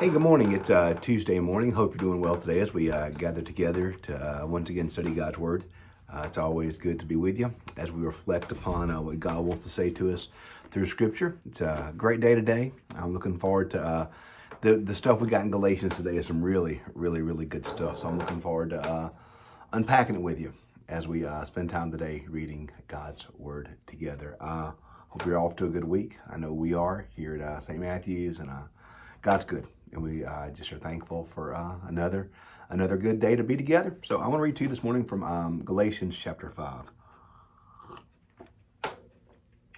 Hey, good morning. It's uh, Tuesday morning. Hope you're doing well today as we uh, gather together to uh, once again study God's Word. Uh, it's always good to be with you as we reflect upon uh, what God wants to say to us through Scripture. It's a great day today. I'm looking forward to uh, the the stuff we got in Galatians today. Is some really, really, really good stuff. So I'm looking forward to unpacking it with you as we spend time today reading God's Word together. hope you're off to a good week. I know we are here at St. Matthew's, and God's good and we uh, just are thankful for uh, another another good day to be together. So I want to read to you this morning from um, Galatians chapter five.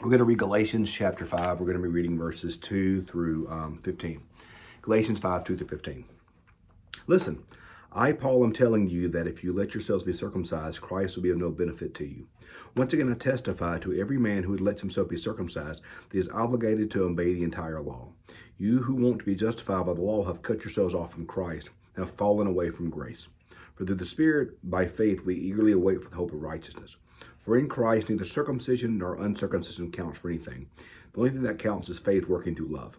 We're going to read Galatians chapter 5. We're going to be reading verses 2 through um, 15. Galatians 5, 2 through 15. Listen, I, Paul, am telling you that if you let yourselves be circumcised, Christ will be of no benefit to you. Once again, I testify to every man who lets himself be circumcised that he is obligated to obey the entire law. You who want to be justified by the law have cut yourselves off from Christ and have fallen away from grace. For through the Spirit, by faith, we eagerly await for the hope of righteousness. For in Christ, neither circumcision nor uncircumcision counts for anything. The only thing that counts is faith working through love.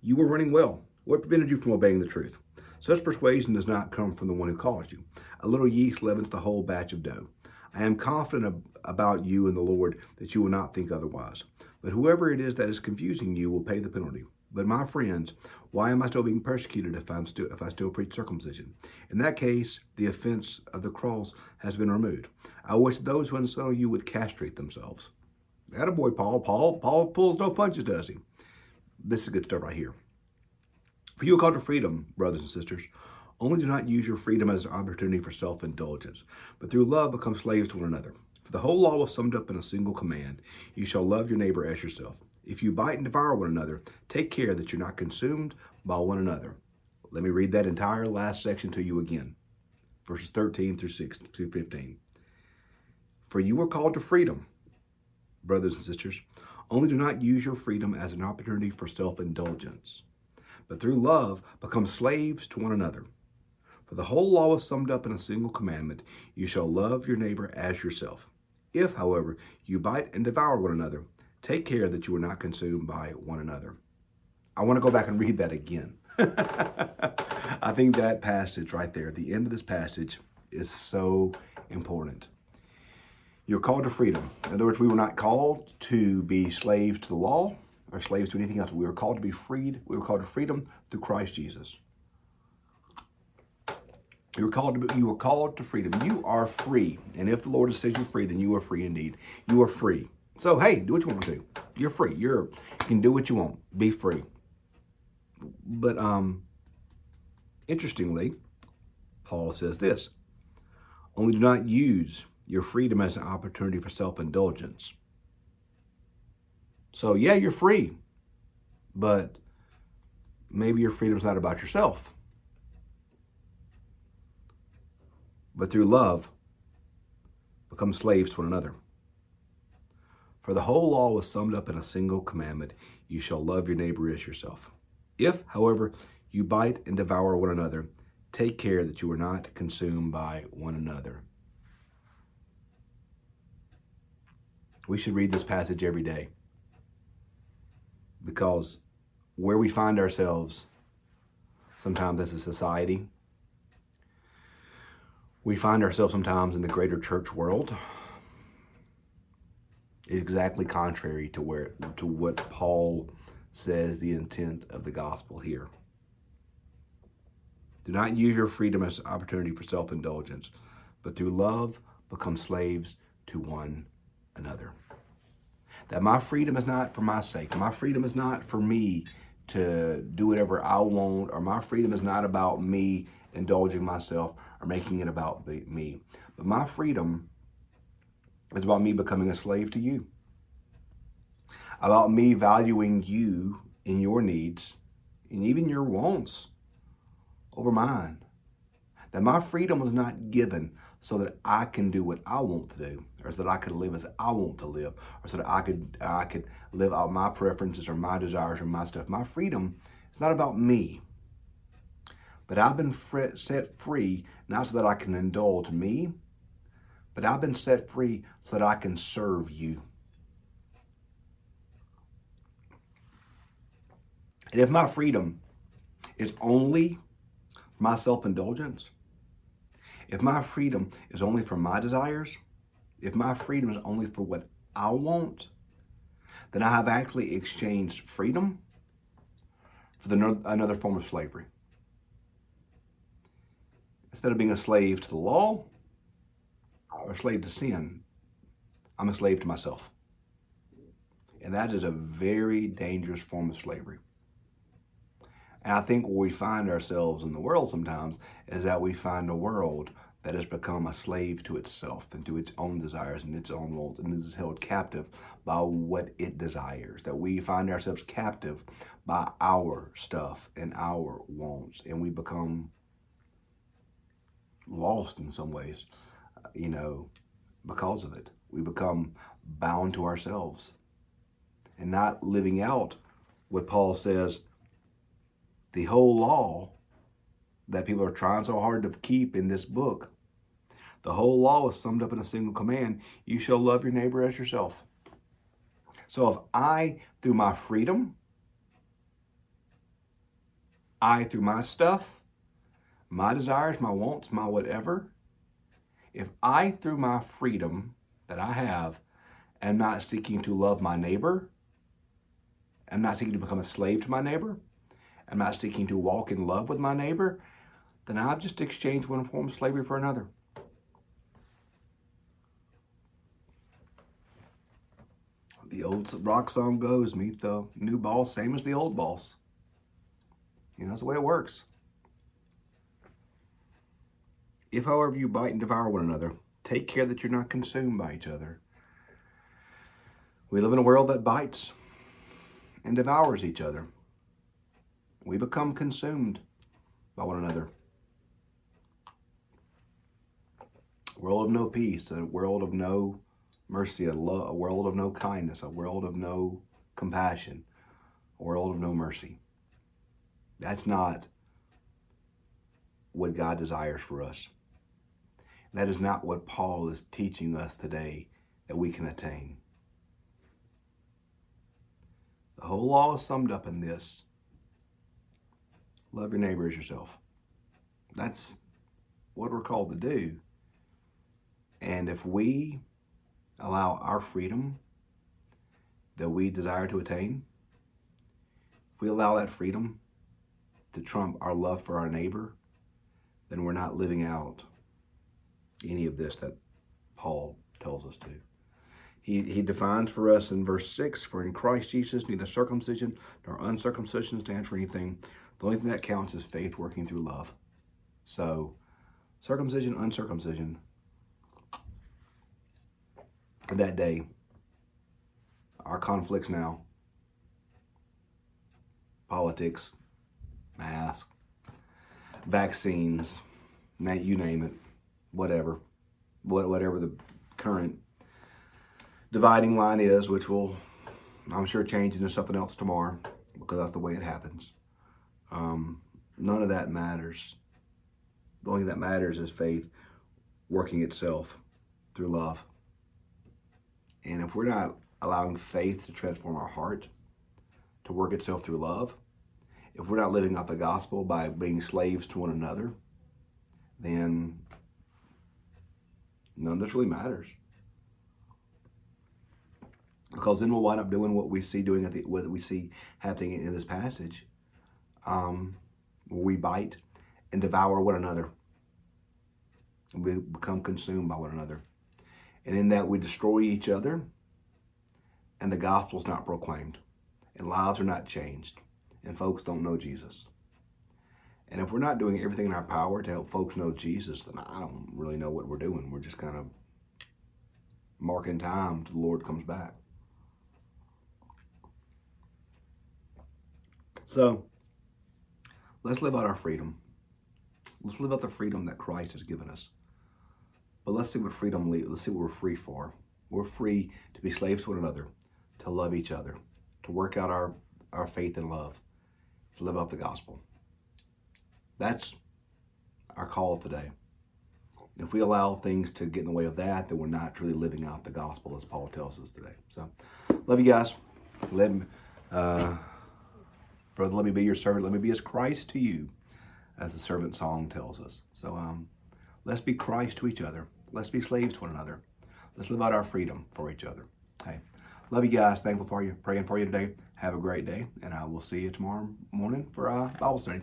You were running well. What prevented you from obeying the truth? Such persuasion does not come from the one who calls you. A little yeast leavens the whole batch of dough. I am confident about you and the Lord that you will not think otherwise. But whoever it is that is confusing you will pay the penalty. But my friends, why am I still being persecuted if I'm still if I still preach circumcision? In that case, the offense of the cross has been removed. I wish those who insult you would castrate themselves. That boy, Paul. Paul Paul pulls no punches, does he? This is good stuff right here. For you are called to freedom, brothers and sisters. Only do not use your freedom as an opportunity for self indulgence, but through love become slaves to one another. For the whole law was summed up in a single command You shall love your neighbor as yourself. If you bite and devour one another, take care that you're not consumed by one another. Let me read that entire last section to you again verses 13 through 6 through 15. For you were called to freedom, brothers and sisters. Only do not use your freedom as an opportunity for self indulgence but through love become slaves to one another. For the whole law is summed up in a single commandment you shall love your neighbor as yourself. If, however, you bite and devour one another, take care that you are not consumed by one another. I want to go back and read that again. I think that passage right there, the end of this passage, is so important. You're called to freedom. In other words, we were not called to be slaves to the law or slaves to anything else. We were called to be freed. We were called to freedom through Christ Jesus. You were called to you were called to freedom. You are free, and if the Lord has set you free, then you are free indeed. You are free. So hey, do what you want to do. You're free. You're you can do what you want. Be free. But um, interestingly, Paul says this: only do not use your freedom as an opportunity for self-indulgence so, yeah, you're free, but maybe your freedom's not about yourself. But through love, become slaves to one another. For the whole law was summed up in a single commandment you shall love your neighbor as yourself. If, however, you bite and devour one another, take care that you are not consumed by one another. We should read this passage every day because where we find ourselves sometimes as a society, we find ourselves sometimes in the greater church world exactly contrary to where to what Paul says the intent of the gospel here. Do not use your freedom as an opportunity for self-indulgence, but through love become slaves to one another. That my freedom is not for my sake. My freedom is not for me to do whatever I want, or my freedom is not about me indulging myself or making it about me. But my freedom is about me becoming a slave to you, about me valuing you in your needs and even your wants over mine. That my freedom was not given so that I can do what I want to do, or so that I can live as I want to live, or so that I could I could live out my preferences or my desires or my stuff. My freedom is not about me, but I've been set free not so that I can indulge me, but I've been set free so that I can serve you. And if my freedom is only for my self indulgence, if my freedom is only for my desires, if my freedom is only for what I want, then I have actually exchanged freedom for the, another form of slavery. Instead of being a slave to the law a slave to sin, I'm a slave to myself. And that is a very dangerous form of slavery. And I think where we find ourselves in the world sometimes is that we find a world that has become a slave to itself and to its own desires and its own wants and is held captive by what it desires. That we find ourselves captive by our stuff and our wants, and we become lost in some ways, you know, because of it. We become bound to ourselves and not living out what Paul says the whole law that people are trying so hard to keep in this book the whole law is summed up in a single command you shall love your neighbor as yourself. So if I, through my freedom, I, through my stuff, my desires, my wants, my whatever, if I, through my freedom that I have, am not seeking to love my neighbor, am not seeking to become a slave to my neighbor, am not seeking to walk in love with my neighbor, then I've just exchanged one form of slavery for another. the old rock song goes, meet the new boss, same as the old boss. You know, that's the way it works. If, however, you bite and devour one another, take care that you're not consumed by each other. We live in a world that bites and devours each other. We become consumed by one another. world of no peace, a world of no mercy, a, lo- a world of no kindness, a world of no compassion, a world of no mercy. That's not what God desires for us. That is not what Paul is teaching us today that we can attain. The whole law is summed up in this love your neighbor as yourself. That's what we're called to do. And if we allow our freedom that we desire to attain, if we allow that freedom to trump our love for our neighbor, then we're not living out any of this that Paul tells us to. He, he defines for us in verse 6 For in Christ Jesus, neither circumcision nor uncircumcision stands for anything. The only thing that counts is faith working through love. So, circumcision, uncircumcision that day. Our conflicts now politics, mask, vaccines, you name it, whatever, whatever the current dividing line is, which will, I'm sure, change into something else tomorrow because that's the way it happens. Um, none of that matters. The only thing that matters is faith working itself through love. And if we're not allowing faith to transform our heart, to work itself through love, if we're not living out the gospel by being slaves to one another, then none of this really matters. Because then we'll wind up doing what we see doing at the, what we see happening in this passage, um, we bite and devour one another. We become consumed by one another and in that we destroy each other, and the gospel is not proclaimed, and lives are not changed, and folks don't know Jesus. And if we're not doing everything in our power to help folks know Jesus, then I don't really know what we're doing. We're just kind of marking time till the Lord comes back. So, let's live out our freedom. Let's live out the freedom that Christ has given us. But let's see what freedom let's see what we're free for. We're free to be slaves to one another, to love each other, to work out our, our faith and love, to live out the gospel. That's our call today. If we allow things to get in the way of that, then we're not truly living out the gospel as Paul tells us today. So, love you guys. Let uh, Brother, let me be your servant. Let me be as Christ to you, as the servant song tells us. So um, let's be Christ to each other. Let's be slaves to one another. Let's live out our freedom for each other. Hey, love you guys. Thankful for you. Praying for you today. Have a great day. And I will see you tomorrow morning for uh, Bible study.